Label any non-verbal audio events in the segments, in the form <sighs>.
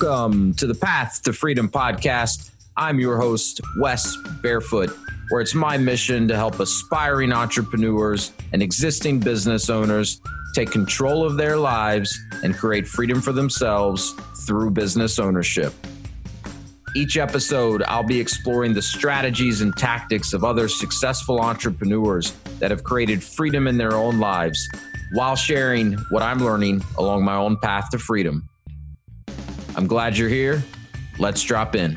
Welcome to the Path to Freedom podcast. I'm your host, Wes Barefoot, where it's my mission to help aspiring entrepreneurs and existing business owners take control of their lives and create freedom for themselves through business ownership. Each episode, I'll be exploring the strategies and tactics of other successful entrepreneurs that have created freedom in their own lives while sharing what I'm learning along my own path to freedom. I'm glad you're here. Let's drop in.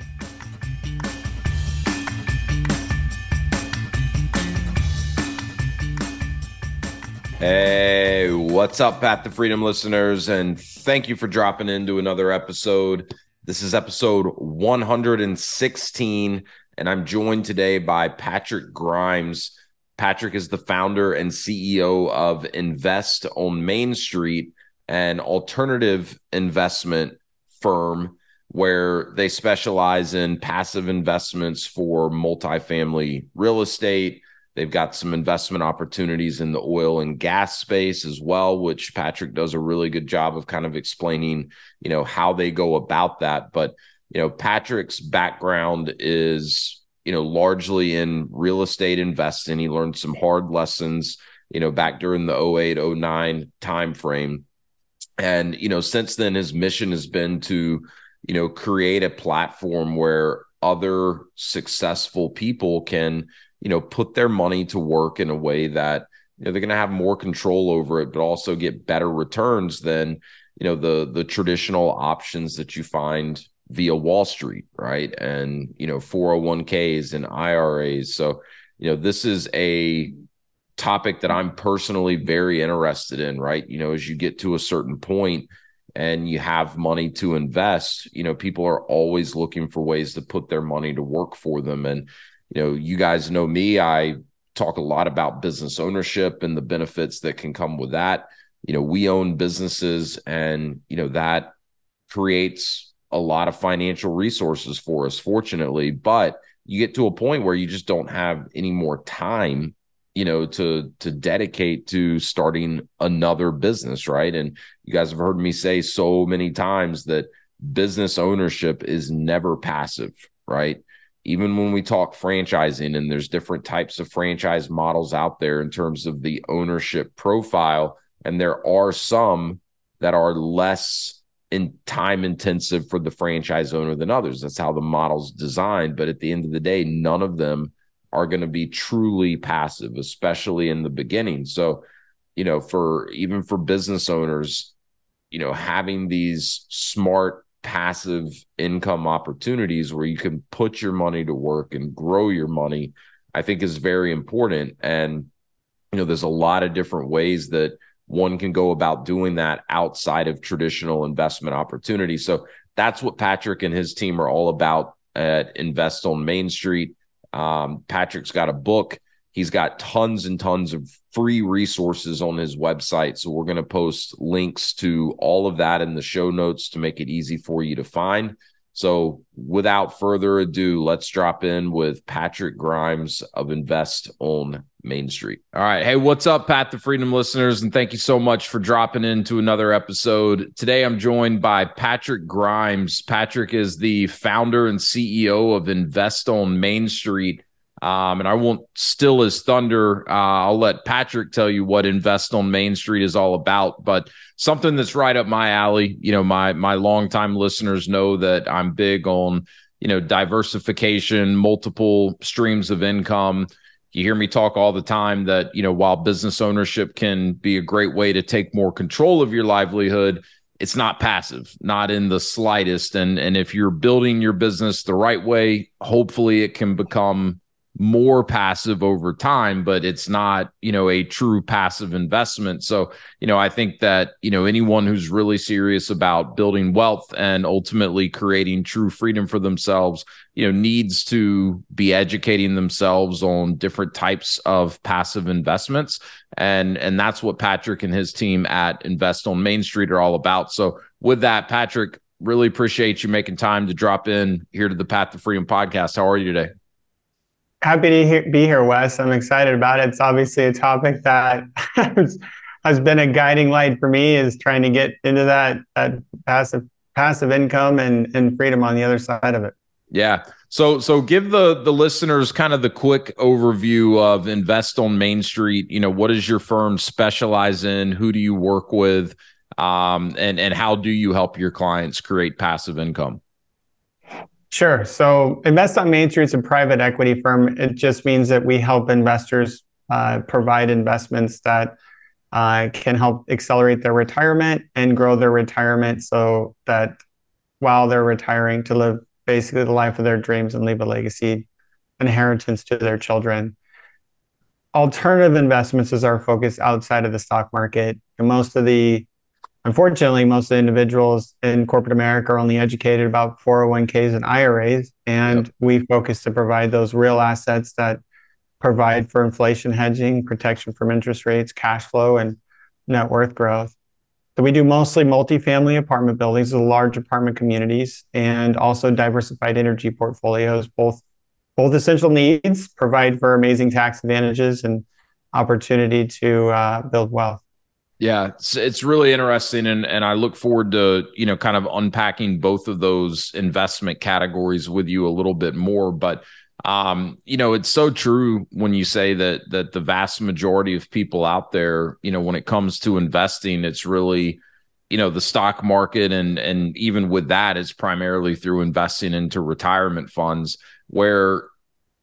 Hey, what's up, Path to Freedom listeners? And thank you for dropping into another episode. This is episode 116, and I'm joined today by Patrick Grimes. Patrick is the founder and CEO of Invest on Main Street, an alternative investment firm where they specialize in passive investments for multifamily real estate. They've got some investment opportunities in the oil and gas space as well, which Patrick does a really good job of kind of explaining, you know, how they go about that. But, you know, Patrick's background is, you know, largely in real estate investing. He learned some hard lessons, you know, back during the 08, 09 timeframe and, you know, since then, his mission has been to, you know, create a platform where other successful people can, you know, put their money to work in a way that, you know, they're going to have more control over it, but also get better returns than, you know, the the traditional options that you find via Wall Street, right? And, you know, 401ks and IRAs. So, you know, this is a topic that I'm personally very interested in, right? You know, as you get to a certain point and you have money to invest, you know, people are always looking for ways to put their money to work for them. And, you know, you guys know me, I talk a lot about business ownership and the benefits that can come with that. You know, we own businesses and, you know, that creates a lot of financial resources for us, fortunately. But you get to a point where you just don't have any more time you know to to dedicate to starting another business right? And you guys have heard me say so many times that business ownership is never passive right? Even when we talk franchising and there's different types of franchise models out there in terms of the ownership profile and there are some that are less in time intensive for the franchise owner than others. That's how the model's designed. But at the end of the day none of them are going to be truly passive, especially in the beginning. So, you know, for even for business owners, you know, having these smart passive income opportunities where you can put your money to work and grow your money, I think is very important. And, you know, there's a lot of different ways that one can go about doing that outside of traditional investment opportunities. So that's what Patrick and his team are all about at Invest on Main Street. Um, Patrick's got a book. He's got tons and tons of free resources on his website. So we're going to post links to all of that in the show notes to make it easy for you to find. So without further ado, let's drop in with Patrick Grimes of Invest on Main Street. All right. Hey, what's up, Path to Freedom listeners? And thank you so much for dropping into another episode. Today I'm joined by Patrick Grimes. Patrick is the founder and CEO of Invest on Main Street. Um, and I won't steal his thunder. Uh, I'll let Patrick tell you what Invest on Main Street is all about. But something that's right up my alley. You know, my my longtime listeners know that I'm big on you know diversification, multiple streams of income. You hear me talk all the time that you know while business ownership can be a great way to take more control of your livelihood, it's not passive, not in the slightest. And and if you're building your business the right way, hopefully it can become more passive over time, but it's not, you know, a true passive investment. So, you know, I think that, you know, anyone who's really serious about building wealth and ultimately creating true freedom for themselves, you know, needs to be educating themselves on different types of passive investments. And and that's what Patrick and his team at Invest on Main Street are all about. So, with that, Patrick, really appreciate you making time to drop in here to the Path to Freedom podcast. How are you today? Happy to be here, Wes. I'm excited about it. It's obviously a topic that <laughs> has, has been a guiding light for me is trying to get into that, that passive passive income and and freedom on the other side of it. Yeah. So so give the the listeners kind of the quick overview of Invest on Main Street. You know, what does your firm specialize in? Who do you work with? Um, and and how do you help your clients create passive income? Sure. So Invest on Main Street is a private equity firm. It just means that we help investors uh, provide investments that uh, can help accelerate their retirement and grow their retirement so that while they're retiring to live basically the life of their dreams and leave a legacy inheritance to their children. Alternative investments is our focus outside of the stock market. And most of the, unfortunately, most of the individuals in corporate America are only educated about 401ks and IRAs. And yep. we focus to provide those real assets that provide for inflation hedging, protection from interest rates, cash flow, and net worth growth. So we do mostly multifamily apartment buildings, large apartment communities, and also diversified energy portfolios. Both both essential needs provide for amazing tax advantages and opportunity to uh, build wealth. Yeah, it's, it's really interesting, and and I look forward to you know kind of unpacking both of those investment categories with you a little bit more. But um, you know, it's so true when you say that that the vast majority of people out there, you know, when it comes to investing, it's really, you know, the stock market and and even with that, it's primarily through investing into retirement funds where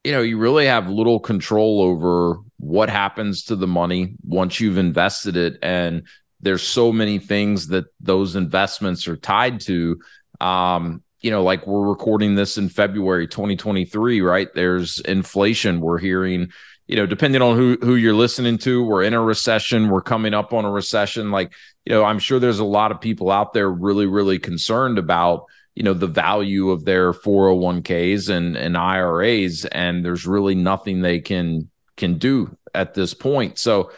you know you really have little control over what happens to the money once you've invested it and there's so many things that those investments are tied to um, you know, like we're recording this in February 2023, right? There's inflation. We're hearing, you know, depending on who who you're listening to, we're in a recession. We're coming up on a recession. Like, you know, I'm sure there's a lot of people out there really, really concerned about, you know, the value of their 401ks and and IRAs, and there's really nothing they can can do at this point. So,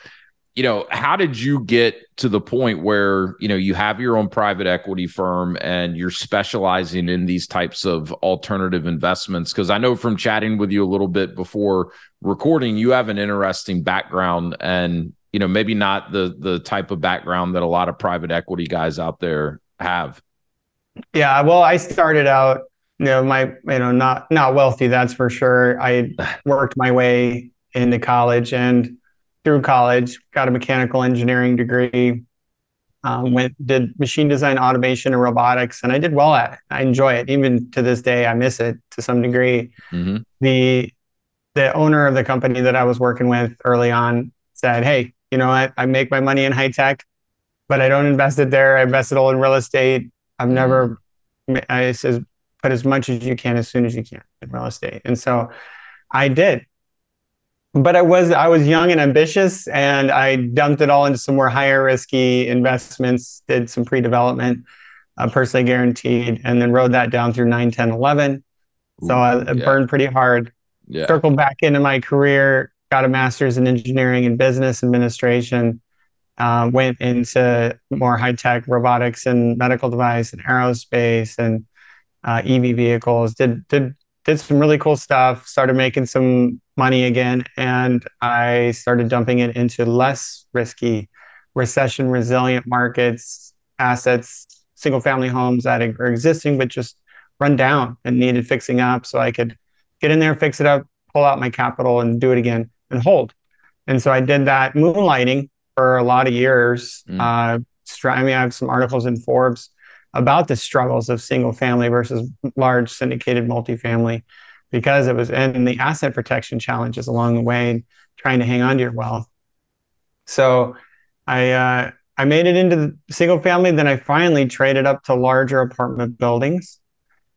you know, how did you get to the point where, you know, you have your own private equity firm and you're specializing in these types of alternative investments? Because I know from chatting with you a little bit before recording, you have an interesting background and, you know, maybe not the the type of background that a lot of private equity guys out there have. Yeah, well, I started out, you know, my, you know, not not wealthy, that's for sure. I <sighs> worked my way into college and through college, got a mechanical engineering degree, um, went did machine design, automation, and robotics, and I did well at it. I enjoy it. Even to this day, I miss it to some degree. Mm-hmm. The the owner of the company that I was working with early on said, "Hey, you know what? I make my money in high tech, but I don't invest it there. I invest it all in real estate. I've mm-hmm. never." I says, "Put as much as you can as soon as you can in real estate," and so I did but I was I was young and ambitious, and I dumped it all into some more higher risky investments. Did some pre-development, uh, personally guaranteed, and then rode that down through 9, 10, 11. So Ooh, I yeah. burned pretty hard. Yeah. Circled back into my career, got a master's in engineering and business administration. Uh, went into more high tech robotics and medical device and aerospace and uh, EV vehicles. Did did did some really cool stuff, started making some money again, and I started dumping it into less risky, recession resilient markets, assets, single family homes that are existing but just run down and needed fixing up so I could get in there, fix it up, pull out my capital and do it again and hold. And so I did that moonlighting for a lot of years. Mm. Uh, I mean, I have some articles in Forbes about the struggles of single family versus large syndicated multifamily because it was and the asset protection challenges along the way trying to hang on to your wealth. So I uh, I made it into single family. Then I finally traded up to larger apartment buildings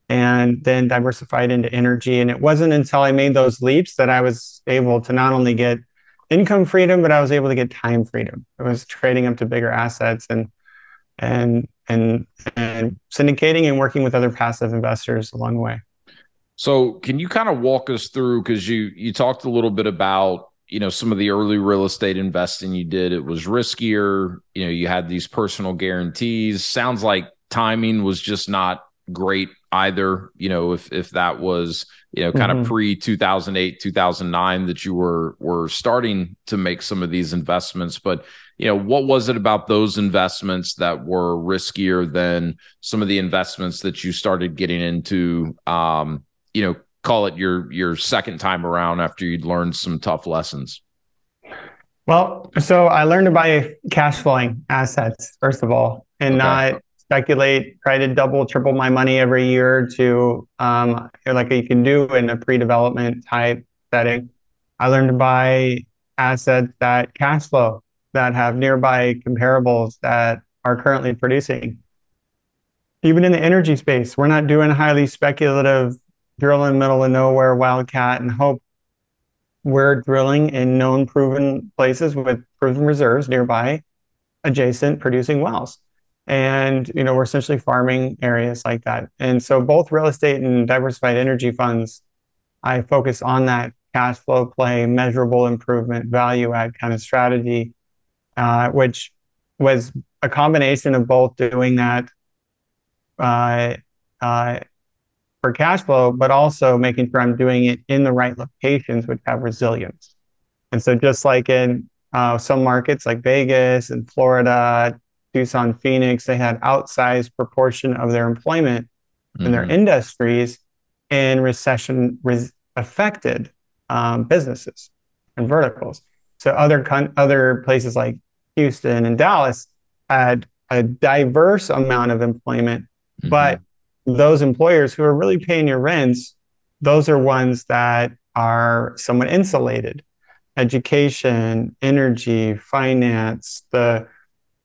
and then diversified into energy. And it wasn't until I made those leaps that I was able to not only get income freedom, but I was able to get time freedom. I was trading up to bigger assets and and and and syndicating and working with other passive investors along the way. So, can you kind of walk us through because you you talked a little bit about you know some of the early real estate investing you did. It was riskier. You know, you had these personal guarantees. Sounds like timing was just not great either. You know, if if that was you know kind mm-hmm. of pre 2008 2009 that you were were starting to make some of these investments, but you know what was it about those investments that were riskier than some of the investments that you started getting into? Um, you know, call it your your second time around after you'd learned some tough lessons. Well, so I learned to buy cash flowing assets first of all, and okay. not speculate, try to double, triple my money every year to um, like you can do in a pre-development type setting. I learned to buy assets that cash flow, that have nearby comparables that are currently producing. Even in the energy space, we're not doing highly speculative drill in the middle of nowhere, wildcat, and hope. We're drilling in known proven places with proven reserves nearby, adjacent producing wells and you know we're essentially farming areas like that and so both real estate and diversified energy funds i focus on that cash flow play measurable improvement value add kind of strategy uh, which was a combination of both doing that uh, uh, for cash flow but also making sure i'm doing it in the right locations which have resilience and so just like in uh, some markets like vegas and florida Tucson, Phoenix, they had outsized proportion of their employment mm-hmm. in their mm-hmm. industries in recession res- affected um, businesses and verticals. So other con- other places like Houston and Dallas had a diverse amount of employment, mm-hmm. but those employers who are really paying your rents, those are ones that are somewhat insulated. Education, energy, finance, the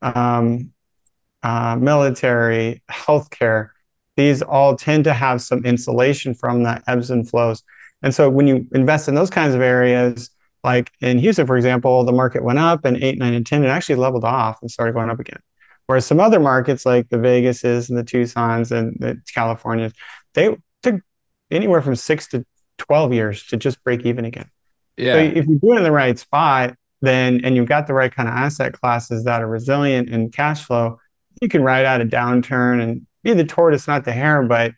um, uh, military, healthcare, these all tend to have some insulation from the ebbs and flows. And so when you invest in those kinds of areas, like in Houston, for example, the market went up and eight, nine, and 10, it actually leveled off and started going up again. Whereas some other markets like the Vegases and the Tucsons and the Californias, they took anywhere from six to 12 years to just break even again. Yeah. So if you do it in the right spot, then and you've got the right kind of asset classes that are resilient and cash flow, you can ride out a downturn and be the tortoise, not the hare, but it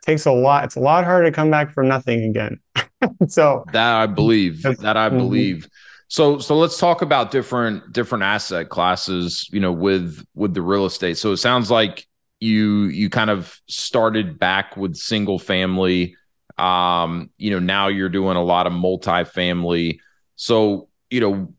takes a lot. It's a lot harder to come back from nothing again. <laughs> so that I believe that I mm-hmm. believe. So so let's talk about different different asset classes, you know, with with the real estate. So it sounds like you you kind of started back with single family. Um you know now you're doing a lot of multifamily. So you know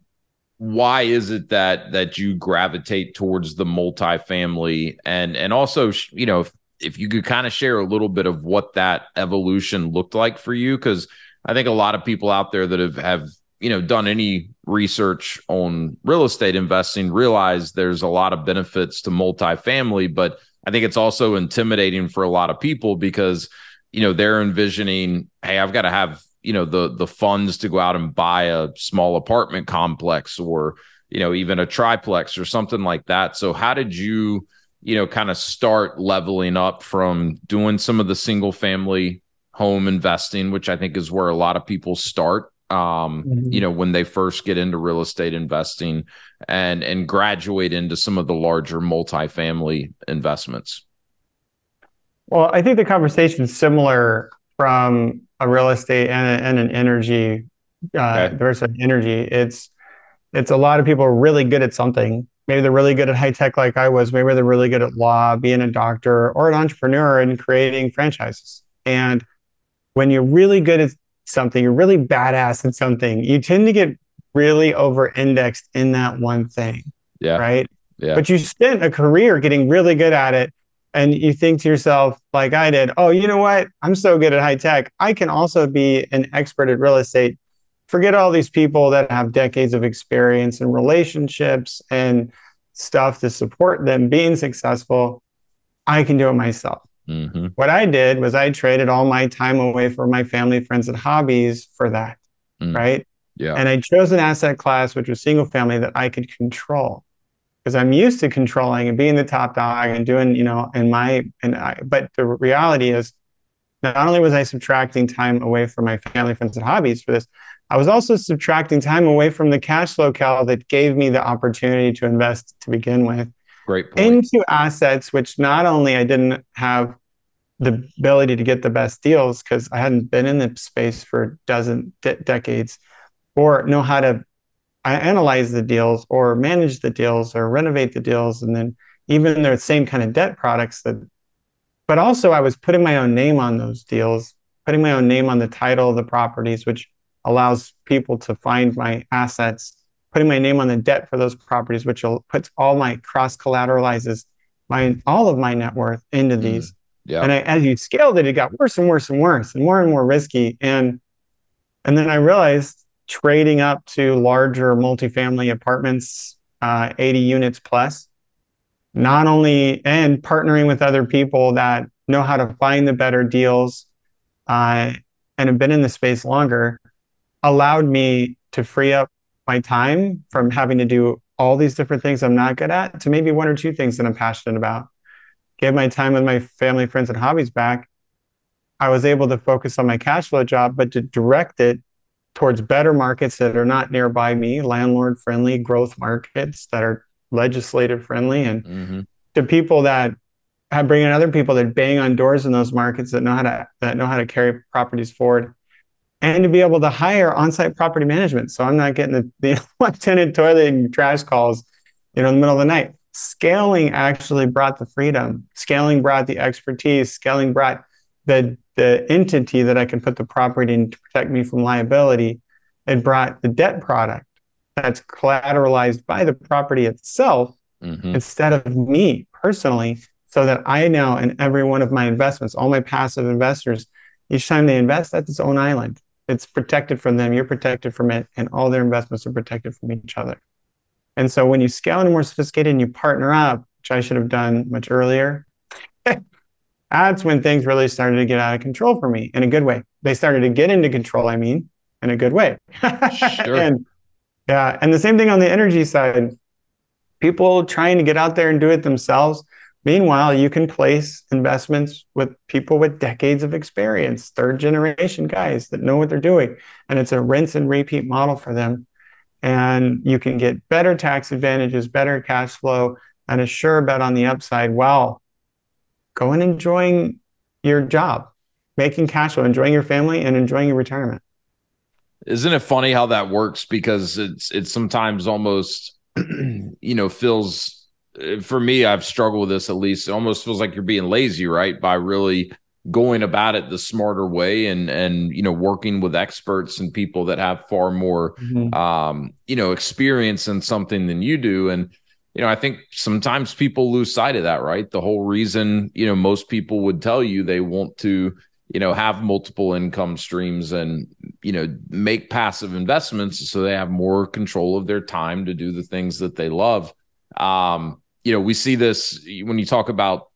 why is it that that you gravitate towards the multifamily? And and also you know if, if you could kind of share a little bit of what that evolution looked like for you because i think a lot of people out there that have have you know done any research on real estate investing realize there's a lot of benefits to multifamily but i think it's also intimidating for a lot of people because you know they're envisioning hey i've got to have you know the the funds to go out and buy a small apartment complex or you know even a triplex or something like that. So how did you you know kind of start leveling up from doing some of the single family home investing which i think is where a lot of people start um mm-hmm. you know when they first get into real estate investing and and graduate into some of the larger multifamily investments well i think the conversation is similar from a real estate and, and an energy uh, okay. energy. It's it's a lot of people are really good at something. Maybe they're really good at high tech, like I was. Maybe they're really good at law, being a doctor, or an entrepreneur and creating franchises. And when you're really good at something, you're really badass at something. You tend to get really over indexed in that one thing. Yeah. Right. Yeah. But you spent a career getting really good at it and you think to yourself, like I did, oh, you know what? I'm so good at high tech. I can also be an expert at real estate. Forget all these people that have decades of experience and relationships and stuff to support them being successful. I can do it myself. Mm-hmm. What I did was I traded all my time away for my family, friends, and hobbies for that. Mm. Right. Yeah. And I chose an asset class, which was single family that I could control because I'm used to controlling and being the top dog and doing, you know, in my and I, but the reality is not only was I subtracting time away from my family, friends, and hobbies for this, I was also subtracting time away from the cash flow cal that gave me the opportunity to invest to begin with. Great point. Into assets which not only I didn't have the ability to get the best deals because I hadn't been in the space for a dozen de- decades, or know how to analyze the deals, or manage the deals, or renovate the deals, and then even the same kind of debt products that. But also, I was putting my own name on those deals, putting my own name on the title of the properties, which allows people to find my assets, putting my name on the debt for those properties, which puts all my cross collateralizes my all of my net worth into mm. these. Mm. Yeah. And I, as you scaled it, it got worse and worse and worse and more and more risky. And and then I realized trading up to larger multifamily apartments, uh, 80 units plus, not only and partnering with other people that know how to find the better deals uh, and have been in the space longer, allowed me to free up my time from having to do all these different things I'm not good at to maybe one or two things that I'm passionate about. Gave my time with my family, friends, and hobbies back, I was able to focus on my cash flow job, but to direct it towards better markets that are not nearby me, landlord friendly growth markets that are legislative friendly, and mm-hmm. to people that have bring in other people that bang on doors in those markets that know how to that know how to carry properties forward, and to be able to hire on-site property management. So I'm not getting the, the <laughs> one tenant toilet and trash calls, you know, in the middle of the night. Scaling actually brought the freedom. Scaling brought the expertise. Scaling brought the the entity that i can put the property in to protect me from liability. It brought the debt product that's collateralized by the property itself mm-hmm. instead of me personally so that i now in every one of my investments all my passive investors each time they invest that's its own island it's protected from them you're protected from it and all their investments are protected from each other and so when you scale into more sophisticated and you partner up, which I should have done much earlier, <laughs> that's when things really started to get out of control for me in a good way. They started to get into control, I mean, in a good way. <laughs> sure. And yeah, and the same thing on the energy side. People trying to get out there and do it themselves. Meanwhile, you can place investments with people with decades of experience, third generation guys that know what they're doing. And it's a rinse and repeat model for them and you can get better tax advantages, better cash flow, and a sure bet on the upside while going enjoying your job, making cash flow, enjoying your family, and enjoying your retirement. Isn't it funny how that works? Because it's it's sometimes almost, <clears throat> you know, feels for me, I've struggled with this at least. It almost feels like you're being lazy, right? By really going about it the smarter way and and you know working with experts and people that have far more mm-hmm. um you know experience in something than you do and you know i think sometimes people lose sight of that right the whole reason you know most people would tell you they want to you know have multiple income streams and you know make passive investments so they have more control of their time to do the things that they love um you know we see this when you talk about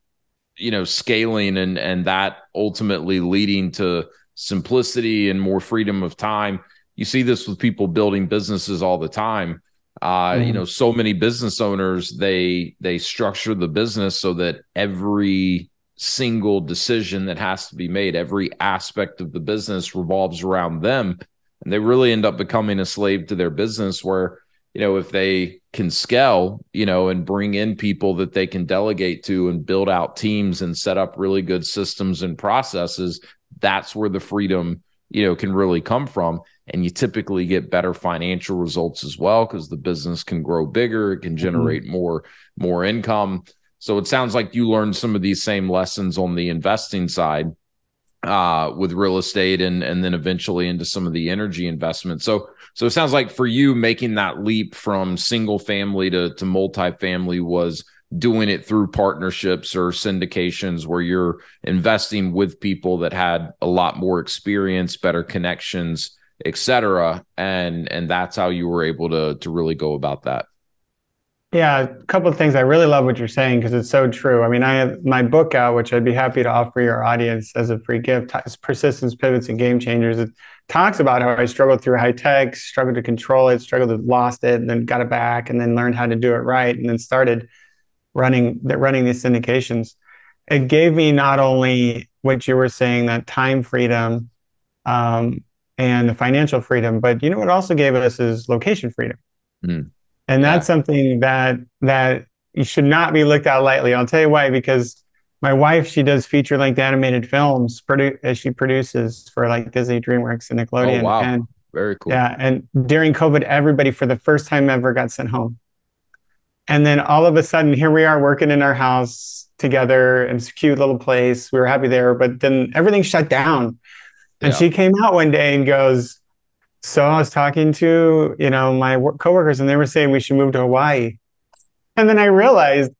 you know scaling and and that ultimately leading to simplicity and more freedom of time you see this with people building businesses all the time uh mm-hmm. you know so many business owners they they structure the business so that every single decision that has to be made every aspect of the business revolves around them and they really end up becoming a slave to their business where you know, if they can scale, you know, and bring in people that they can delegate to and build out teams and set up really good systems and processes, that's where the freedom, you know, can really come from. And you typically get better financial results as well because the business can grow bigger, it can mm-hmm. generate mm-hmm. more more income. So it sounds like you learned some of these same lessons on the investing side uh, with real estate and and then eventually into some of the energy investments. So so it sounds like for you making that leap from single family to to multifamily was doing it through partnerships or syndications where you're investing with people that had a lot more experience, better connections, etc. And and that's how you were able to to really go about that. Yeah, a couple of things. I really love what you're saying because it's so true. I mean, I have my book out, which I'd be happy to offer your audience as a free gift. It's Persistence, Pivots, and Game Changers. It talks about how I struggled through high tech, struggled to control it, struggled to lost it, and then got it back, and then learned how to do it right, and then started running that running these syndications. It gave me not only what you were saying, that time freedom um, and the financial freedom, but you know what also gave us is location freedom. Mm and that's yeah. something that that you should not be looked at lightly. I'll tell you why, because my wife, she does feature length animated films produ- as she produces for like Disney, DreamWorks, and oh, Nickelodeon. Oh, wow. And Very cool. yeah, and during COVID, everybody for the first time ever got sent home. And then all of a sudden, here we are working in our house together in this cute little place. We were happy there, but then everything shut down. And Yeah. she came out one day and goes, "So I was talking to you know my work- coworkers, and they were saying we should move to Hawaii." And then I realized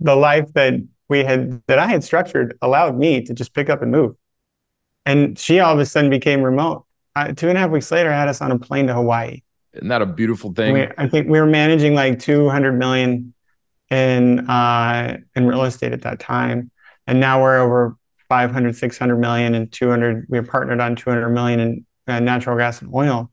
the life that we had that I had structured allowed me to just pick up and move. And she all of a sudden became remote. Uh, two and a half weeks later, I had us on a plane to Hawaii. Isn't that a beautiful thing? We, I think we were managing like 200 million in uh, in real estate at that time, and now we're over 500, 600 million and 200. We are partnered on 200 million in uh, natural gas and oil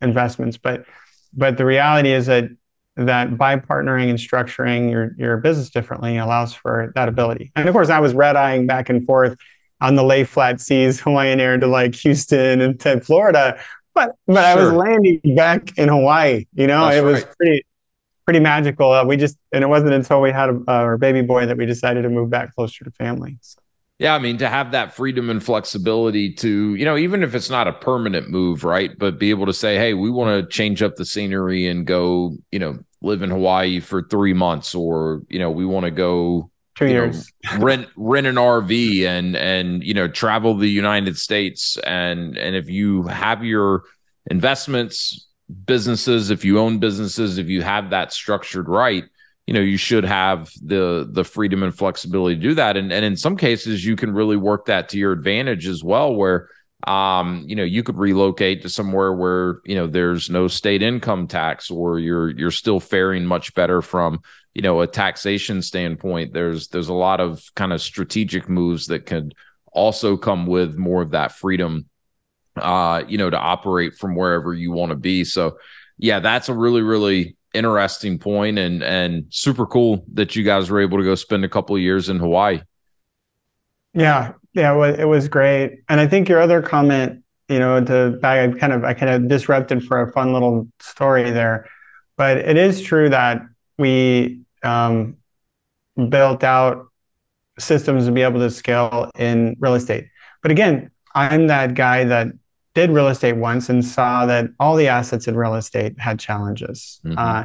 investments. But but the reality is that that by partnering and structuring your your business differently allows for that ability. And of course, I was red eyeing back and forth on the lay flat seas, <laughs> Hawaiian Air to like Houston and to Florida. But but I was landing back in Hawaii. You know, That's it was right. pretty pretty magical. Uh, we just and it wasn't until we had a, our baby boy that we decided to move back closer to family. So, Yeah, I mean, to have that freedom and flexibility to, you know, even if it's not a permanent move, right? But be able to say, hey, we want to change up the scenery and go, you know, live in Hawaii for three months, or, you know, we want to go You know, <laughs> rent rent an RV and and you know travel the United States and and if you have your investments businesses if you own businesses if you have that structured right you know you should have the the freedom and flexibility to do that. And and in some cases you can really work that to your advantage as well where um you know you could relocate to somewhere where you know there's no state income tax or you're you're still faring much better from you know a taxation standpoint. There's there's a lot of kind of strategic moves that could also come with more of that freedom uh you know to operate from wherever you want to be. So yeah that's a really really interesting point and and super cool that you guys were able to go spend a couple of years in hawaii Yeah, yeah, it was, great. And I think your other comment, you know, to back, I kind of I kind of disrupted for a fun little story there, but it is true that we um, built out systems to be able to scale in real estate. But again, I'm that guy that did real estate once and saw that all the assets in real estate had challenges. Mhm. Uh,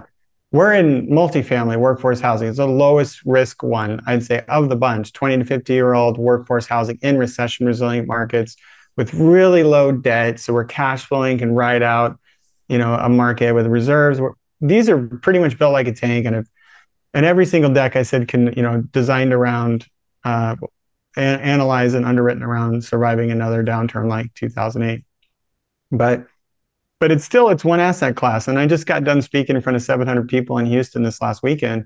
we're in multifamily workforce housing. It's the lowest risk one, I'd say, of the bunch 20 to 50 year old workforce housing in recession resilient markets with really low debt. So we're cash flowing, can ride out, you know, a market with reserves. These are pretty much built like a tank. And if, and every single deck I said can, you know, designed around, uh, an- analyzed and underwritten around surviving another downturn like 2008. But but it's still it's one asset class. And i just got done speaking in front of 700 people in houston this last weekend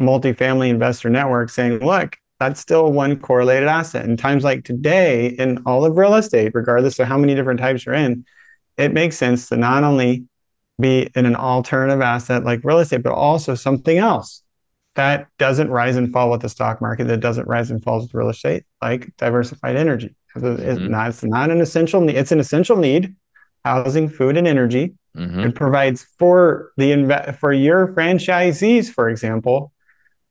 multifamily investor network saying look that's still one correlated asset. In times like today in all of real estate regardless of how many different types you're in it makes sense to not only be in an alternative asset like real estate but also something else that doesn't rise and fall with the stock market that doesn't rise and falls with real estate like diversified energy. It's Mhm. not, it's not an essential need it's an essential need housing, food, and energy. Mhm. It provides for the inve- for your franchisees, for example,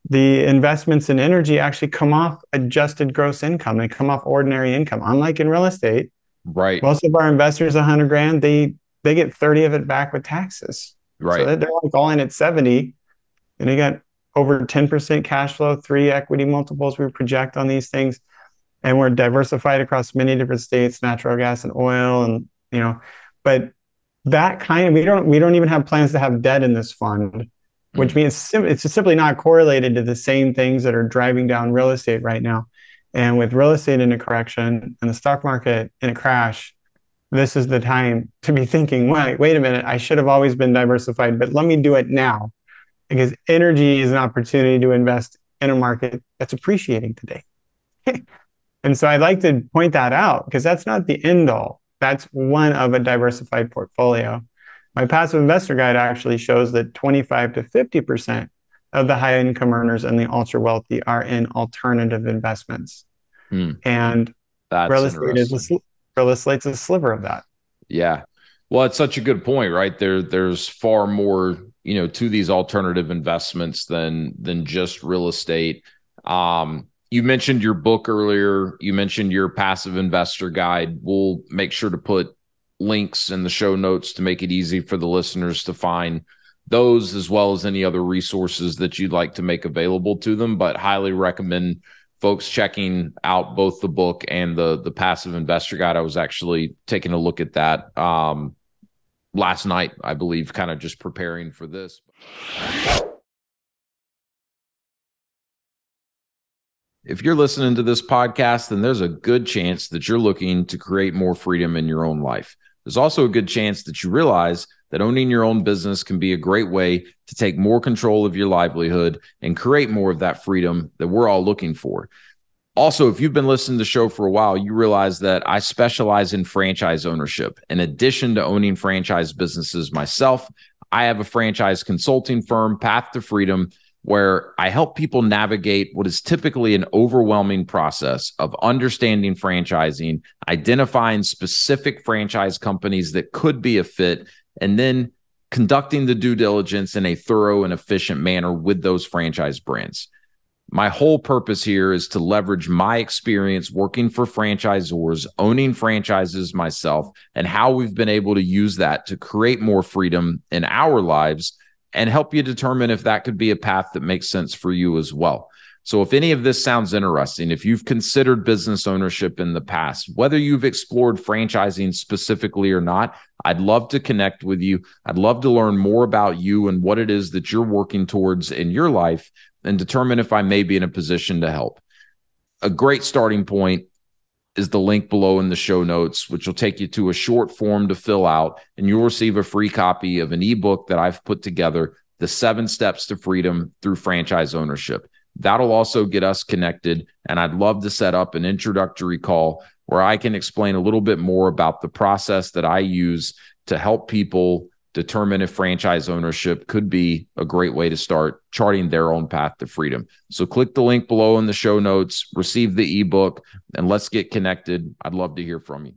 the investments in energy actually come off adjusted gross income. They come off ordinary income. Unlike in real estate, right most of our investors, a hundred grand, they they get thirty of it back with taxes. right So they're they're like all in at seventy, and they got over ten percent cash flow, three equity multiples we project on these things, and we're diversified across many different states, natural gas and oil, and you know, but that kind of we don't we don't even have plans to have debt in this fund, which mm. means sim- it's simply not correlated to the same things that are driving down real estate right now. And with real estate in a correction and the stock market in a crash, this is the time to be thinking, wait, wait a minute, I should have always been diversified, but let me do it now. Because energy is an opportunity to invest in a market that's appreciating today. <laughs> and so I'd like to point that out because that's not the end all. That's one of a diversified portfolio. My passive investor guide actually shows that 25 to 50% of the high income earners and the ultra wealthy are in alternative investments. Hmm. And that's real estate is a, real estate's a sliver of that. Yeah. Well, it's such a good point, right? There there's far more, you know, to these alternative investments than than just real estate. Um you mentioned your book earlier. You mentioned your passive investor guide. We'll make sure to put links in the show notes to make it easy for the listeners to find those as well as any other resources that you'd like to make available to them. But highly recommend folks checking out both the book and the the passive investor guide. I was actually taking a look at that um, last night, I believe, kind of just preparing for this. If you're listening to this podcast, then there's a good chance that you're looking to create more freedom in your own life. There's also a good chance that you realize that owning your own business can be a great way to take more control of your livelihood and create more of that freedom that we're all looking for. Also, if you've been listening to the show for a while, you realize that I specialize in franchise ownership. In addition to owning franchise businesses myself, I have a franchise consulting firm, Path to Freedom where I help people navigate what is typically an overwhelming process of understanding franchising, identifying specific franchise companies that could be a fit, and then conducting the due diligence in a thorough and efficient manner with those franchise brands. My whole purpose here is to leverage my experience working for franchisors, owning franchises myself, and how we've been able to use that to create more freedom in our lives and help you determine if that could be a path that makes sense for you as well. So, if any of this sounds interesting, if you've considered business ownership in the past, whether you've explored franchising specifically or not, I'd love to connect with you. I'd love to learn more about you and what it is that you're working towards in your life and determine if I may be in a position to help. A great starting point is the link below in the show notes, which will take you to a short form to fill out, and you'll receive a free copy of an ebook that I've put together The Seven Steps to Freedom Through Franchise Ownership. That'll also get us connected. And I'd love to set up an introductory call where I can explain a little bit more about the process that I use to help people determine if franchise ownership could be a great way to start charting their own path to freedom. So click the link below in the show notes, receive the ebook, and let's get connected. I'd love to hear from you.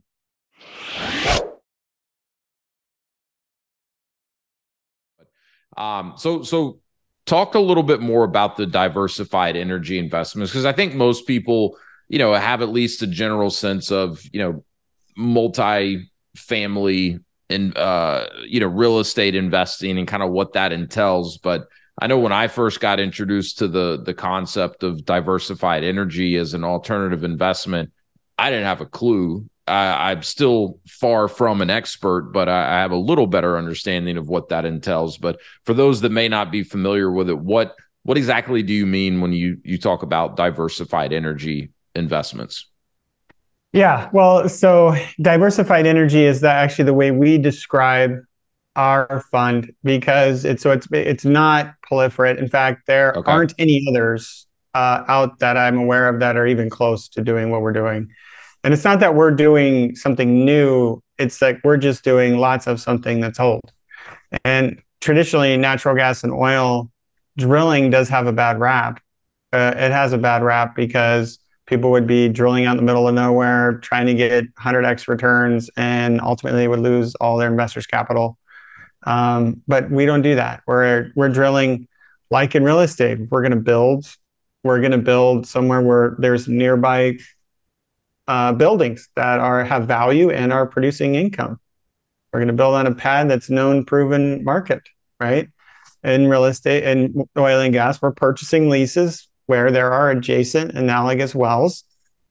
Um, so so talk a little bit more about the diversified energy investments because I think most people, you know, have at least a general sense of, you know, multi-family in uh, you know real estate investing and kind of what that entails. But I know when I first got introduced to the the concept of diversified energy as an alternative investment, I didn't have a clue. I, am still far from an expert, but I, I have a little better understanding of what that entails. But for those that may not be familiar with it, what what exactly do you mean when you you talk about diversified energy investments? Yeah, well, so diversified energy is that actually the way we describe our fund because it's so it's it's not proliferate. In fact, there okay. aren't any others uh, out that I'm aware of that are even close to doing what we're doing. And it's not that we're doing something new; it's like we're just doing lots of something that's old. And traditionally, natural gas and oil drilling does have a bad rap. Uh, it has a bad rap because people would be drilling out in the middle of nowhere, trying to get 100x returns, and ultimately would lose all their investors' capital. Um, but we don't do that. We're we're drilling like in real estate. We're going to build. We're going to build somewhere where there's nearby uh, buildings that are have value and are producing income. We're going to build on a pad that's known, proven market, right? In real estate and oil and gas, we're purchasing leases where there are adjacent analogous wells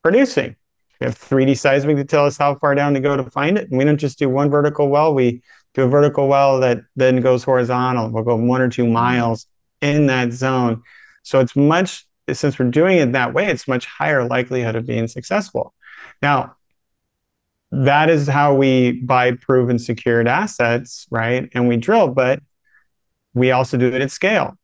producing. We have 3D seismic to tell us how far down to go to find it. And we don't just do one vertical well, we do a vertical well that then goes horizontal. We'll go one or two miles in that zone. So it's much, since we're doing it that way, it's much higher likelihood of being successful. Now, that is how we buy proven secured assets, right? And we drill, but we also do it at scale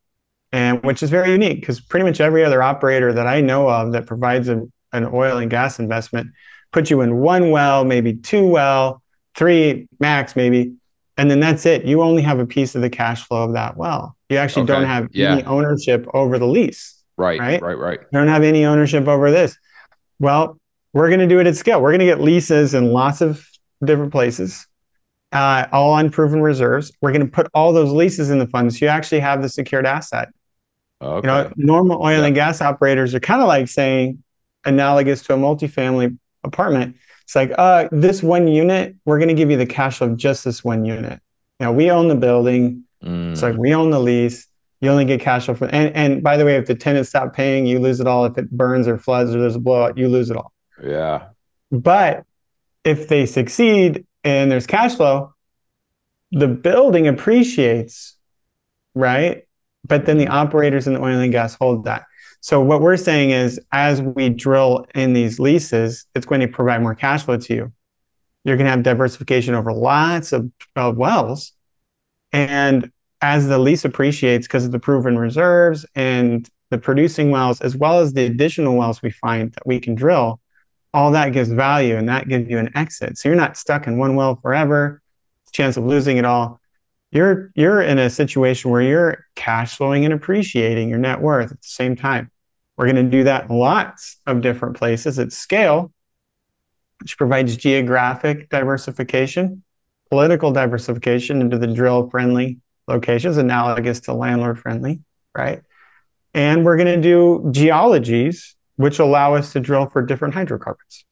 and which is very unique because pretty much every other operator that I know of that provides a, an oil and gas investment puts you in one well, maybe two well, three max maybe, and then that's it. You only have a piece of the cash flow of that well. You actually okay. don't have yeah. any ownership over the lease. Right, right, right, right. You don't have any ownership over this. Well, we're going to do it at scale. We're going to get leases in lots of different places, uh, all unproven reserves. We're going to put all those leases in the fund. So you actually have the secured asset Okay. You know, normal oil yeah. and gas operators are kind of like saying, analogous to a multifamily apartment. It's like, uh, this one unit, we're going to give you the cash flow of just this one unit. You know, we own the building. Mm. It's like we own the lease. You only get cash flow from, and, and by the way, if the tenants stop paying, you lose it all. If it burns or floods or there's a blowout, you lose it all. Yeah. But if they succeed and there's cash flow, the building appreciates, right? But then the operators in the oil and gas hold that. So what we're saying is as we drill in these leases, it's going to provide more cash flow to you. You're going to have diversification over lots of, of wells. And as the lease appreciates because of the proven reserves and the producing wells, as well as the additional wells we find that we can drill, all that gives value and that gives you an exit. So you're not stuck in one well forever, chance of losing it all. You're you're in a situation where you're cash flowing and appreciating your net worth at the same time. We're going to do that in lots of different places at scale, which provides geographic diversification, political diversification into the drill friendly locations, analogous to landlord friendly, right? And we're going to do geologies, which allow us to drill for different hydrocarbons,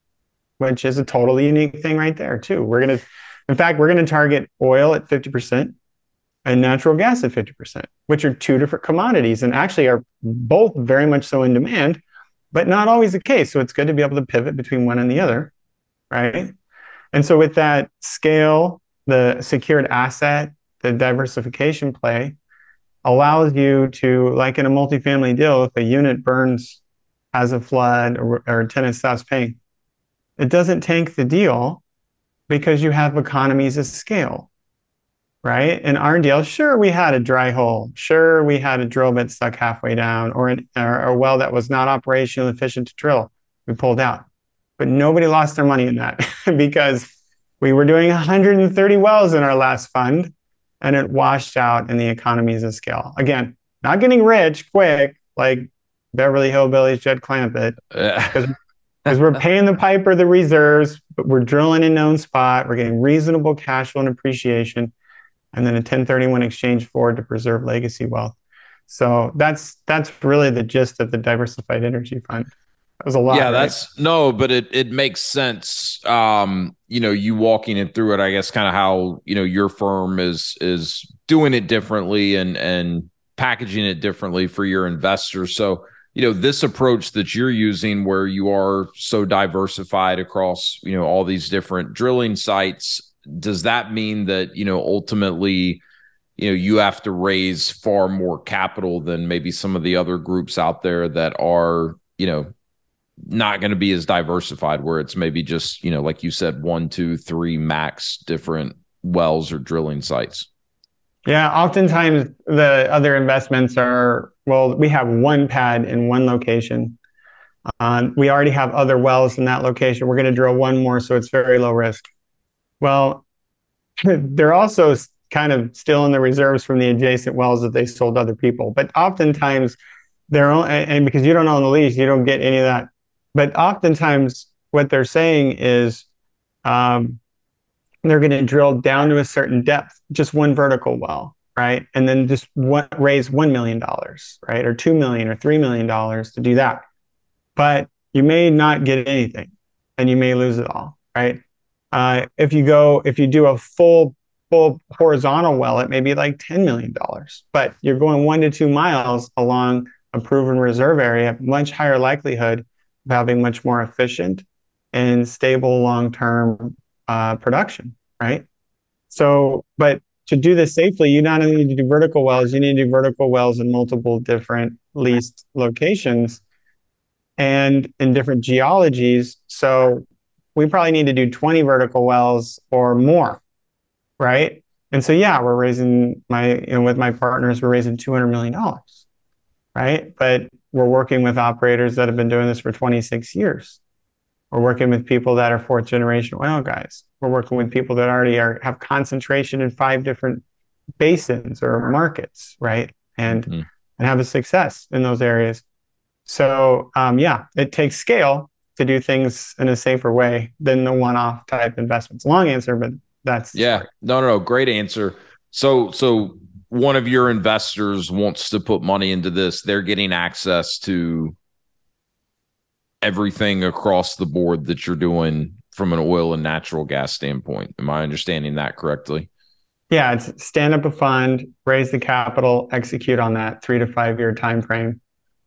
which is a totally unique thing right there, too. We're going to, in fact, we're going to target oil at 50% and natural gas at 50%, which are two different commodities and actually are both very much so in demand, but not always the case. So it's good to be able to pivot between one and the other, right? And so with that scale, the secured asset the diversification play allows you to, like in a multifamily deal, if a unit burns, has a flood, or, or a tenant stops paying, it doesn't tank the deal because you have economies of scale, right? In our deal, sure, we had a dry hole. Sure, we had a drill bit stuck halfway down or, an, or a well that was not operationally efficient to drill. We pulled out. But nobody lost their money in that <laughs> because we were doing 130 wells in our last fund and it washed out in the economies of scale. Again, not getting rich quick like Beverly Hillbillies, Jed Clampett, because we're paying the piper the reserves, but we're drilling in known spot. We're getting reasonable cash flow and appreciation, and then a 1031 exchange forward to preserve legacy wealth. So that's that's really the gist of the diversified energy fund. That was a lot. Yeah, right? that's no, but it it makes sense. Um, you know, you walking it through it, I guess kind of how, you know, your firm is is doing it differently and and packaging it differently for your investors. So, you know, this approach that you're using where you are so diversified across, you know, all these different drilling sites, does that mean that, you know, ultimately you know you have to raise far more capital than maybe some of the other groups out there that are you know not going to be as diversified where it's maybe just you know like you said one two three max different wells or drilling sites? Yeah oftentimes the other investments are well we have one pad in one location. Uh, we already have other wells in that location. We're going to drill one more so it's very low risk well <laughs> they're also kind of still in the reserves from the adjacent wells that they sold other people but oftentimes they're only, and because you don't own the lease you don't get any of that but oftentimes, what they're saying is um, they're going to drill down to a certain depth, just one vertical well, right? And then just one, raise $1 million, right? Or 2 million or $3 million to do that. But you may not get anything and you may lose it all, right? Uh, if you go, if you do a full, full horizontal well, it may be like $10 million, but you're going one to two miles along a proven reserve area, much higher likelihood of having much more efficient and stable long-term uh, production, right? So, but to do this safely, you not only need to do vertical wells, you need to do vertical wells in multiple different leased locations and in different geologies. So we probably need to do 20 vertical wells or more, right? And so, yeah, we're raising my, you know, with my partners, we're raising $200 million, right? But we're working with operators that have been doing this for 26 years. We're working with people that are fourth generation oil guys. We're working with people that already are have concentration in five different basins or markets, right? And mm-hmm. and have a success in those areas. So um, yeah, it takes scale to do things in a safer way than the one-off type investments. Long answer, but that's yeah. No, no, no. Great answer. So so one of your investors wants to put money into this, they're getting access to everything across the board that you're doing from an oil and natural gas standpoint. Am I understanding that correctly? Yeah, it's stand up a fund, raise the capital, execute on that three to five year time frame.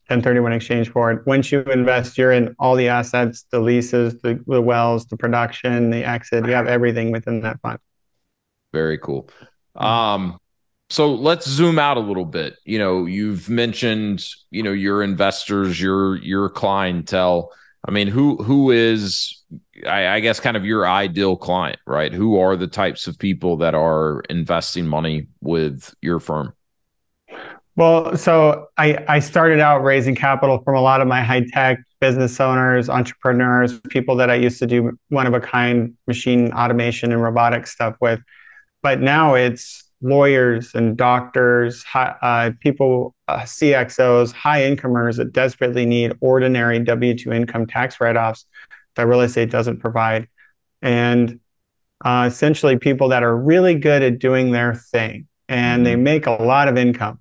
1031 exchange for it. Once you invest, you're in all the assets, the leases, the, the wells, the production, the exit. You have everything within that fund. Very cool. Um, so let's zoom out a little bit. You know, you've mentioned, you know, your investors, your your clientele. I mean, who who is I, I, guess kind of your ideal client, right? Who are the types of people that are investing money with your firm? Well, so I, I started out raising capital from a lot of my high tech business owners, entrepreneurs, people that I used to do one of a kind machine automation and robotics stuff with. But now it's lawyers and doctors, uh, people, uh, CXOs, high incomers that desperately need ordinary W 2 income tax write offs that real estate doesn't provide. And uh, essentially, people that are really good at doing their thing and they mm-hmm. make a lot of income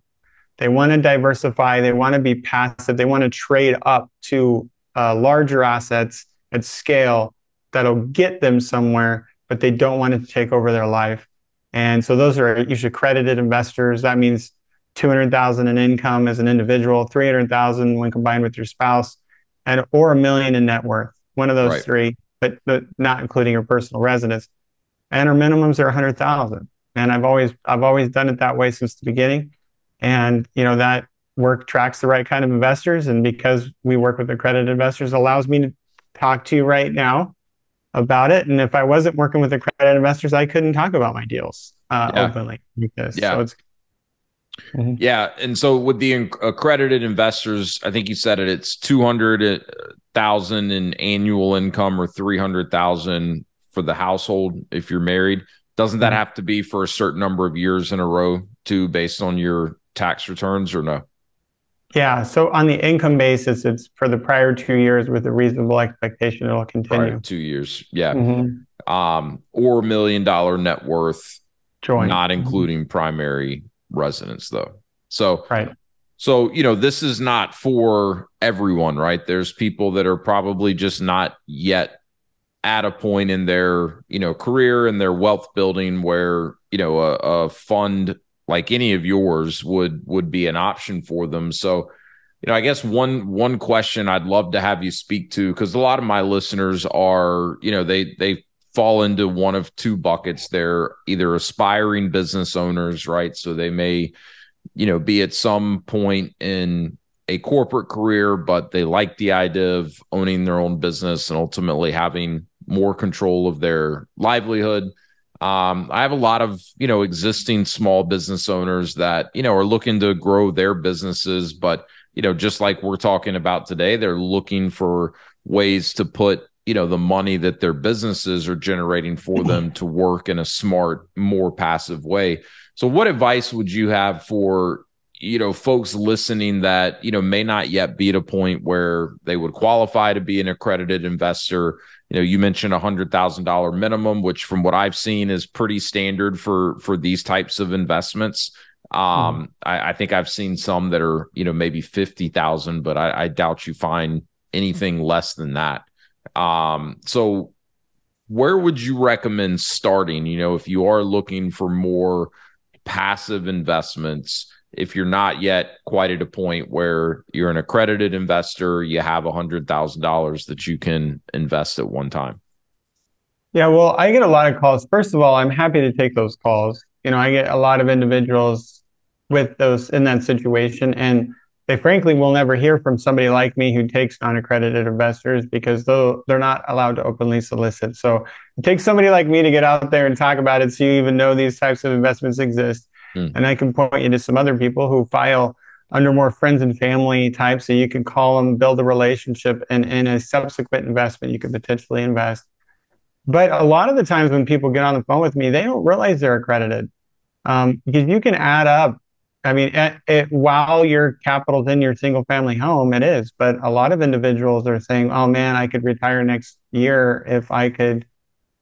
they want to diversify. They want to be passive. They want to trade up to uh, larger assets at scale that'll get them somewhere, but they don't want it to take over their life. And so those are usually accredited investors. That means 200,000 in income as an individual, 300,000 when combined with your spouse, and or a million in net worth. One of those right. three, but, but not including your personal residence. And our minimums are 100,000. And I've always I've always done it that way since the beginning. And you know that work tracks the right kind of investors. And because we work with accredited investors, allows me to talk to you right now about it. And if I wasn't working with accredited investors, I couldn't talk about my deals uh, yeah. openly because yeah. So mm-hmm. Yeah, and so with the accredited investors, I think you said it. It's two hundred thousand in annual income or three hundred thousand for the household if you're married. Doesn't that mm-hmm. have to be for a certain number of years in a row too, based on your tax returns or no? Yeah. So on the income basis, it's for the prior two years with a reasonable expectation it'll continue. Prior two years. Yeah. Mm-hmm. Um, or million dollar net worth, Joint. not mm-hmm. including mm-hmm. primary residence though. So right. So, you know, this is not for everyone, right? There's people that are probably just not yet at a point in their, you know, career and their wealth building where, you know, a, a fund like any of yours would would be an option for them. So, you know, I guess one one question I'd love to have you speak to because a lot of my listeners are, you know, they they fall into one of two buckets. They're either aspiring business owners, right? So they may, you know, be at some point in a corporate career, but they like the idea of owning their own business and ultimately having more control of their livelihood um, I have a lot of you know existing small business owners that you know are looking to grow their businesses, but you know just like we're talking about today, they're looking for ways to put you know the money that their businesses are generating for them to work in a smart, more passive way. So, what advice would you have for you know folks listening that you know may not yet be at a point where they would qualify to be an accredited investor? You know you mentioned a hundred thousand dollar minimum which from what i've seen is pretty standard for for these types of investments. Um mm. I, I, think i've seen some that are you know maybe 50000 but I, I doubt you find anything less than that. Um so where would you recommend starting? You know if you are looking for more passive investments if you're not yet quite at a point where you're an accredited investor, you have a hundred thousand dollars that you can invest at one time? Yeah, well, I get a lot of calls. First of all, I'm happy to take those calls. You know, I get a lot of individuals with those in that situation, and they frankly will never hear from somebody like me who takes non-accredited investors because they're not allowed to openly solicit. So it takes somebody like me to get out there and talk about it so you even know these types of investments exist. Mm. And I can point you to some other people who file under more friends and family type. So you can call them, build a relationship, and in a subsequent investment, you could potentially invest. But a lot of the times when people get on the phone with me, they don't realize they're accredited um, because you can add up. I mean, while your capital's in your single family home, it is. But a lot of individuals are saying, "Oh man, I could retire next year if I could,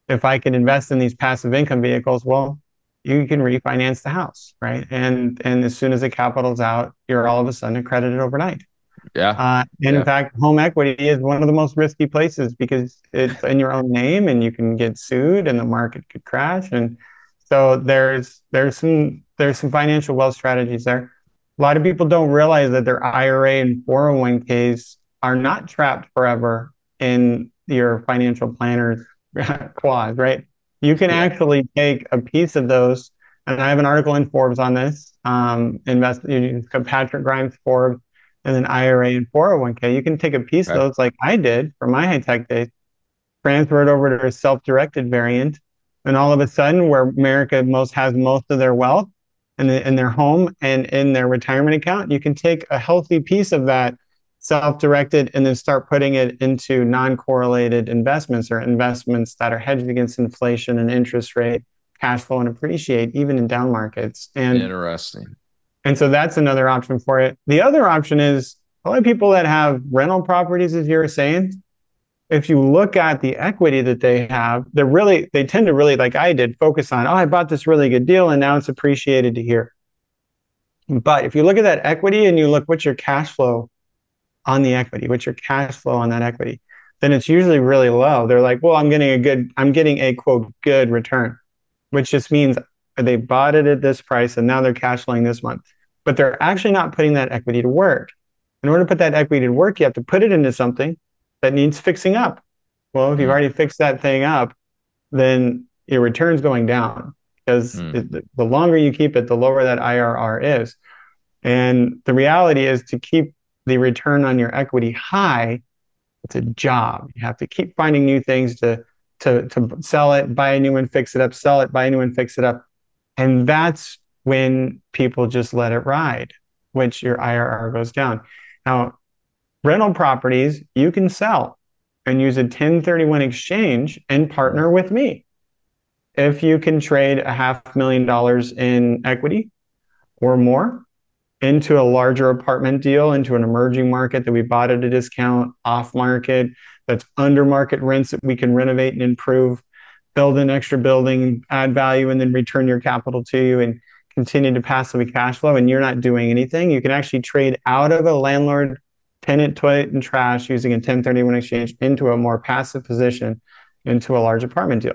if I could invest in these passive income vehicles." Well, you can refinance the house, right? And and as soon as the capital's out, you're all of a sudden accredited overnight. Yeah. Uh, in Yeah. fact, home equity is one of the most risky places because it's in your own name and you can get sued and the market could crash. And so there's there's some there's some financial wealth strategies there. A lot of people don't realize that their IRA and 401ks are not trapped forever in your financial planner's <laughs> claws, right? You can Yeah. actually take a piece of those, and I have an article in Forbes on this. Um, invest, you can Patrick Grimes Forbes, and then IRA and 401k. You can take a piece Right. of those, like I did for my high tech days, transfer it over to a self directed variant, and all of a sudden, where America most has most of their wealth in, the, in their home and in their retirement account, you can take a healthy piece of that self-directed and then start putting it into non-correlated investments or investments that are hedged against inflation and interest rate cash flow and appreciate even in down markets. And Interesting. and so that's another option for it. The other option is a lot of people that have rental properties as you were saying if you look at the equity that they have they're really they tend to really like i did focus on oh i bought this really good deal and now it's appreciated to here. But if you look at that equity and you look what's your cash flow on the equity, what's your cash flow on that equity, then it's usually really low. They're like, well, I'm getting a good, I'm getting a quote good return, which just means they bought it at this price and now they're cash flowing this month. But they're actually not putting that equity to work. In order to put that equity to work, you have to put it into something that needs fixing up. Well, if you've Mm. already fixed that thing up, then your return's going down because Mm. it- the, the longer you keep it, the lower that IRR is. And the reality is to keep the return on your equity high, it's a job. You have to keep finding new things to to to sell it, buy a new one, fix it up, sell it, buy a new one, fix it up. And that's when people just let it ride, which your IRR goes down. Now, rental properties you can sell and use a 1031 exchange and partner with me. If you can trade a half million dollars in equity or more, into a larger apartment deal, into an emerging market that we bought at a discount, off market, that's under market rents that we can renovate and improve, build an extra building, add value, and then return your capital to you and continue to passively cash flow. And you're not doing anything. You can actually trade out of a landlord tenant toilet and trash using a 1031 exchange into a more passive position into a large apartment deal.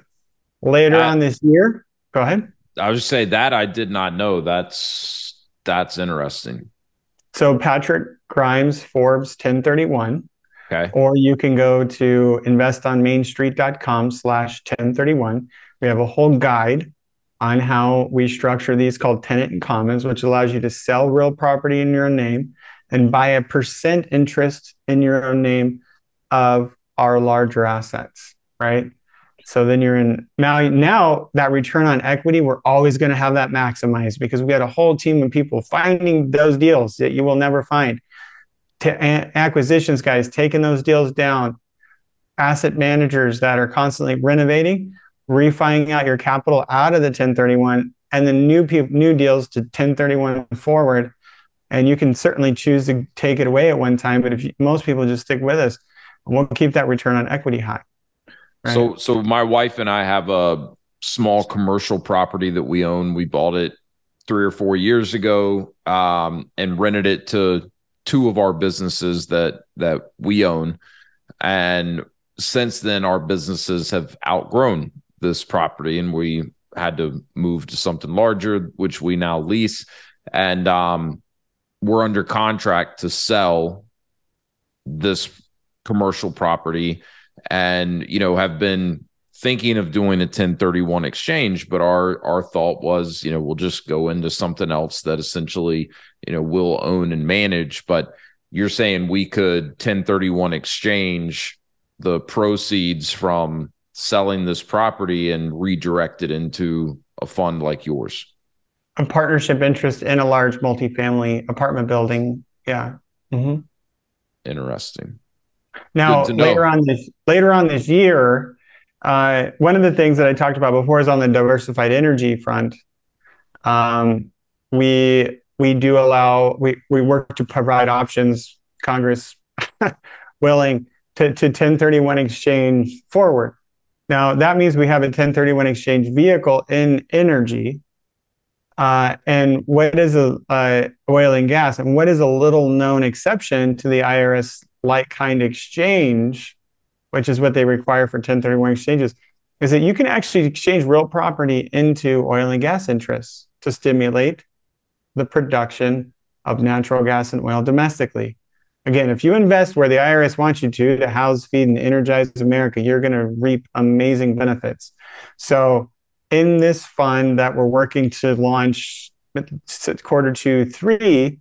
Later on this year, go ahead. I was just say that I did not know. That's that's interesting. So Patrick Grimes Forbes 1031, Okay. or you can go to investonmainstreet.com slash 1031. We have a whole guide on how we structure these called tenant and commons, which allows you to sell real property in your own name and buy a percent interest in your own name of our larger assets, right? So then you're in now. Now that return on equity, we're always going to have that maximized because we had a whole team of people finding those deals that you will never find. Acquisitions guys taking those deals down, asset managers that are constantly renovating, refining out your capital out of the 1031, and then new new deals to 1031 forward. And you can certainly choose to take it away at one time, but if you, most people just stick with us, we'll keep that return on equity high. Right. So so my wife and I have a small commercial property that we own. We bought it three or four years ago um, and rented it to two of our businesses that that we own. And since then, our businesses have outgrown this property, and we had to move to something larger, which we now lease. And um, we're under contract to sell this commercial property and you know have been thinking of doing a 1031 exchange but our our thought was you know we'll just go into something else that essentially you know we'll own and manage but you're saying we could 1031 exchange the proceeds from selling this property and redirect it into a fund like yours a partnership interest in a large multifamily apartment building. Yeah. mm-hmm. interesting Now, Good to know. later on this later on this year, uh, one of the things that I talked about before is on the diversified energy front. Um, we we do allow we we work to provide options. Congress <laughs> willing to to 1031 exchange forward. Now that means we have a 1031 exchange vehicle in energy Uh, and what is a uh, oil and gas? And what is a little known exception to the IRS like kind exchange, which is what they require for 1031 exchanges, is that you can actually exchange real property into oil and gas interests to stimulate the production of natural gas and oil domestically. Again, if you invest where the IRS wants you to, to house, feed, and energize America, you're going to reap amazing benefits. So, in this fund that we're working to launch quarter two, three,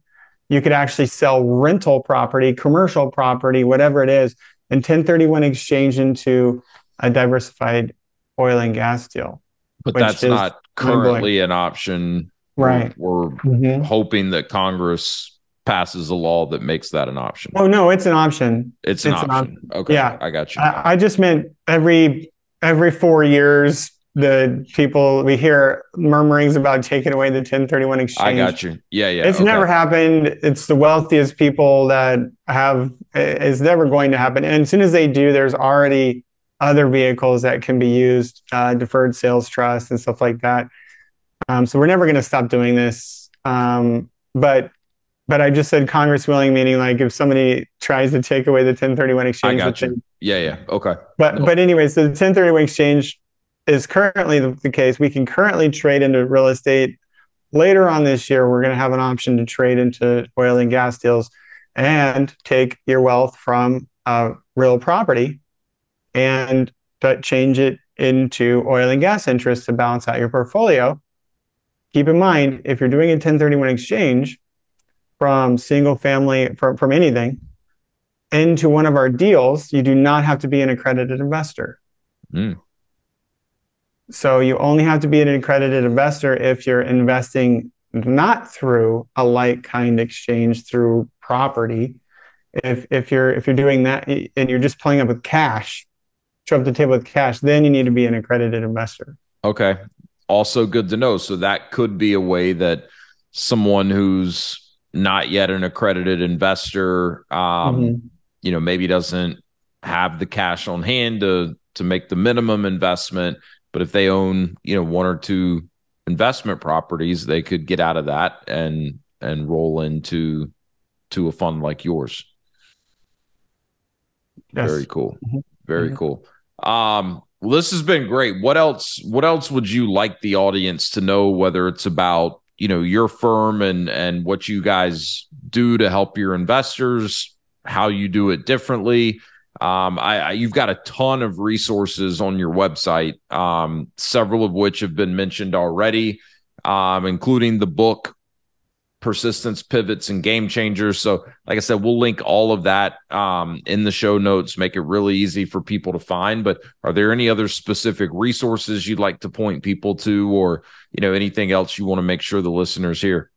you could actually sell rental property, commercial property, whatever it is, and 1031 exchange into a diversified oil and gas deal. But that's not currently an option. Right. We're, mm-hmm. hoping that Congress passes a law that makes that an option. Oh no, it's an option. It's an, it's option. an option. Okay. Yeah. I got you. I, I just meant every every four years the people we hear murmurings about taking away the 1031 exchange. I got you. Yeah, yeah. It's okay. never happened. It's the wealthiest people that have it's never going to happen. And as soon as they do, there's already other vehicles that can be used, uh, deferred sales trust and stuff like that. Um, so we're never going to stop doing this. Um, but but I just said Congress willing, meaning like if somebody tries to take away the 1031 exchange. I got you. yeah, yeah. Okay. But but anyway, so the 1031 exchange is currently the, case. We can currently trade into real estate. Later on this year, we're going to have an option to trade into oil and gas deals and take your wealth from real property and change it into oil and gas interests to balance out your portfolio. Keep in mind, if you're doing a 1031 exchange from single family, from, from anything, into one of our deals, you do not have to be an accredited investor. Mm. So you only have to be an accredited investor if you're investing not through a like kind exchange through property. If if you're if you're doing that and you're just playing up with cash, show up the table with cash, then you need to be an accredited investor. Okay. Also good to know. So that could be a way that someone who's not yet an accredited investor, um, mm-hmm. you know, maybe doesn't have the cash on hand to to make the minimum investment but if they own, you know, one or two investment properties, they could get out of that and and roll into to a fund like yours. Yes. Very cool. Mm-hmm. Very mm-hmm. cool. Um, well, this has been great. What else? What else would you like the audience to know? Whether it's about you know your firm and and what you guys do to help your investors, how you do it differently. Um, I, I, you've got a ton of resources on your website, um, several of which have been mentioned already, um, including the book persistence pivots and game changers. So like i said we'll link all of that um, in the show notes make it really easy for people to find. But are there any other specific resources you'd like to point people to or you know anything else you want to make sure the listeners hear?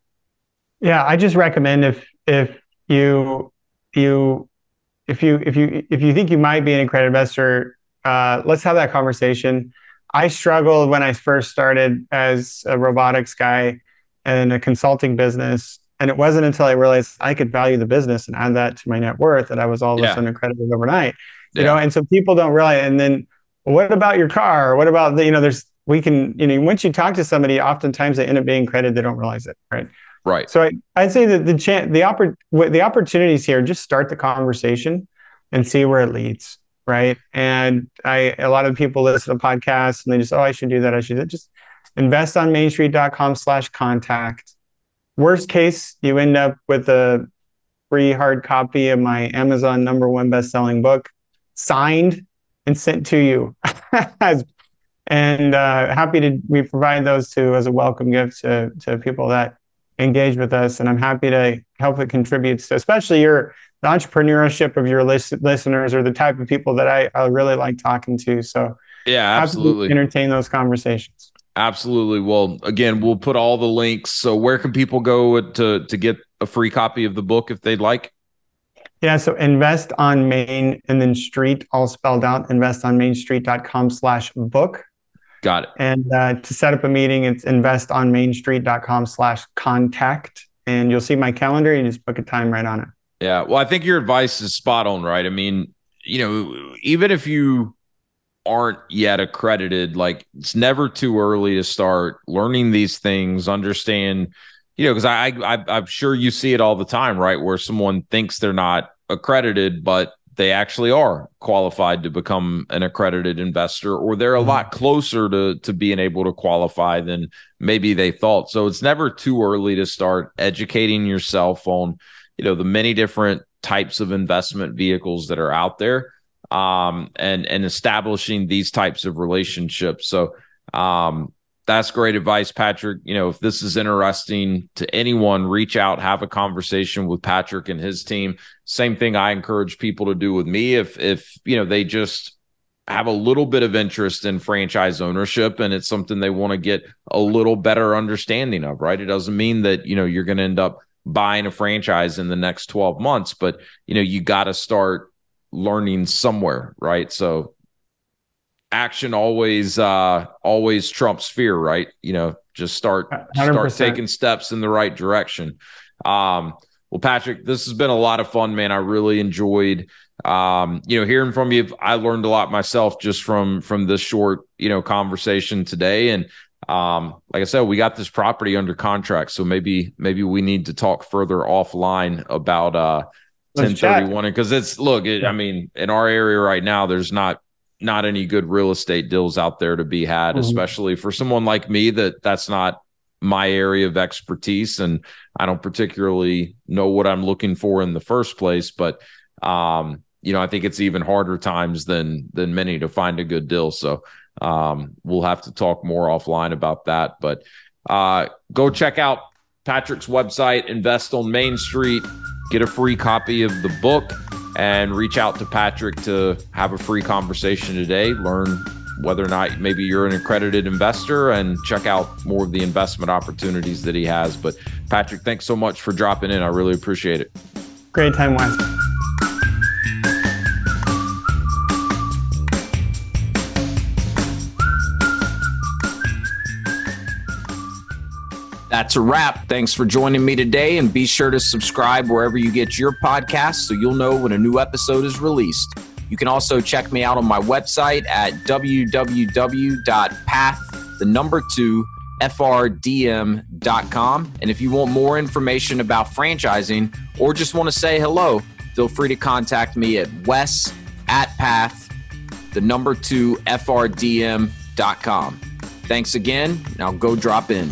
Yeah i just recommend if if you you if you if you if you think you might be an accredited investor, uh, let's have that conversation. I struggled when I first started as a robotics guy in a consulting business, and it wasn't until I realized I could value the business and add that to my net worth that I was all of yeah. a sudden accredited overnight. You yeah. know, and so people don't realize. And then, what about your car? What about the you know? There's we can you know once you talk to somebody, oftentimes they end up being credited. They don't realize it, right? Right. So I, I'd say that the chance, the oppor- the opportunities here, just start the conversation and see where it leads. Right. And I, a lot of people listen to podcasts and they just, oh, I should do that. I should just invest on mainstreet.com slash contact. Worst case, you end up with a free hard copy of my Amazon number one best-selling book signed and sent to you. <laughs> and uh, happy to we provide those to as a welcome gift to, to people that engage with us. And I'm happy to help it contributes, to, especially your the entrepreneurship of your list, listeners are the type of people that I, I really like talking to. So yeah, absolutely entertain those conversations. Absolutely. Well, again, we'll put all the links. So where can people go to to get a free copy of the book if they'd like? Yeah, so invest on main and then street all spelled out, investonmainstreet.com slash book. Got it. And uh, to set up a meeting, it's investonmainstreet.com slash contact. And you'll see my calendar. You just book a time right on it. Yeah. Well, I think your advice is spot on, right? I mean, you know, even if you aren't yet accredited, like it's never too early to start learning these things, understand, you know, because I, I I'm sure you see it all the time, right? Where someone thinks they're not accredited, but they actually are qualified to become an accredited investor or they're a mm-hmm. lot closer to to being able to qualify than maybe they thought so it's never too early to start educating yourself on you know the many different types of investment vehicles that are out there um, and and establishing these types of relationships so um, that's great advice, Patrick. You know, if this is interesting to anyone, reach out, have a conversation with Patrick and his team. Same thing I encourage people to do with me. If if you know they just have a little bit of interest in franchise ownership and it's something they want to get a little better understanding of, right? It doesn't mean that, you know, you're going to end up buying a franchise in the next 12 months, but you know, you got to start learning somewhere, right? So action always uh always trumps fear right? You know just start 100%. start taking steps in the right direction. Um well patrick this has been a lot of fun man. I really enjoyed um you know hearing from you. I learned a lot myself just from from this short you know conversation today. And um like i said we got this property under contract so maybe maybe we need to talk further offline about uh 1031 because it's look it, i mean in our area right now there's not not any good real estate deals out there to be had, mm-hmm. especially for someone like me that that's not my area of expertise and I don't particularly know what I'm looking for in the first place, but um, you know, I think it's even harder times than than many to find a good deal. So um, we'll have to talk more offline about that. But uh, go check out Patrick's website, Invest on Main Street, get a free copy of the book and reach out to Patrick to have a free conversation today, learn whether or not maybe you're an accredited investor and check out more of the investment opportunities that he has. But Patrick, thanks so much for dropping in. I really appreciate it. Great time, Wes. That's a wrap. Thanks for joining me today, and be sure to subscribe wherever you get your podcasts so you'll know when a new episode is released. You can also check me out on my website at www.path, the number two, frdm.com. And if you want more information about franchising or just want to say hello, feel free to contact me at wes at path, the number two, frdm.com. Thanks again. Now go drop in.